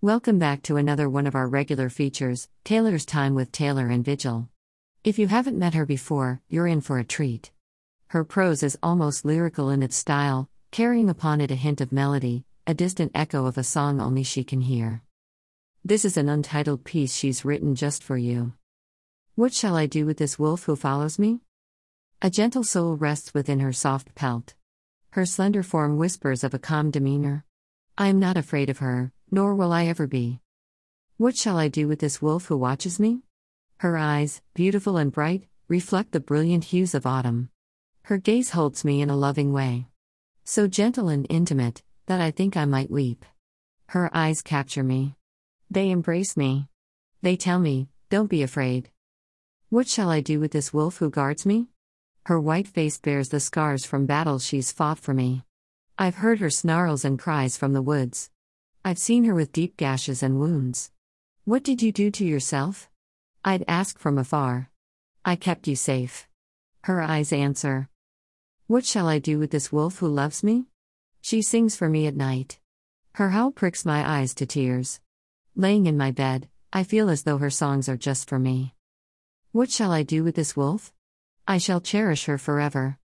Welcome back to another one of our regular features, Taylor's Time with Taylor and Vigil. If you haven't met her before, you're in for a treat. Her prose is almost lyrical in its style, carrying upon it a hint of melody, a distant echo of a song only she can hear. This is an untitled piece she's written just for you. What shall I do with this wolf who follows me? A gentle soul rests within her soft pelt. Her slender form whispers of a calm demeanor. I am not afraid of her, nor will I ever be. What shall I do with this wolf who watches me? Her eyes, beautiful and bright, reflect the brilliant hues of autumn. Her gaze holds me in a loving way. So gentle and intimate, that I think I might weep. Her eyes capture me. They embrace me. They tell me, Don't be afraid. What shall I do with this wolf who guards me? Her white face bears the scars from battles she's fought for me. I've heard her snarls and cries from the woods. I've seen her with deep gashes and wounds. What did you do to yourself? I'd ask from afar. I kept you safe. Her eyes answer. What shall I do with this wolf who loves me? She sings for me at night. Her howl pricks my eyes to tears. Laying in my bed, I feel as though her songs are just for me. What shall I do with this wolf? I shall cherish her forever.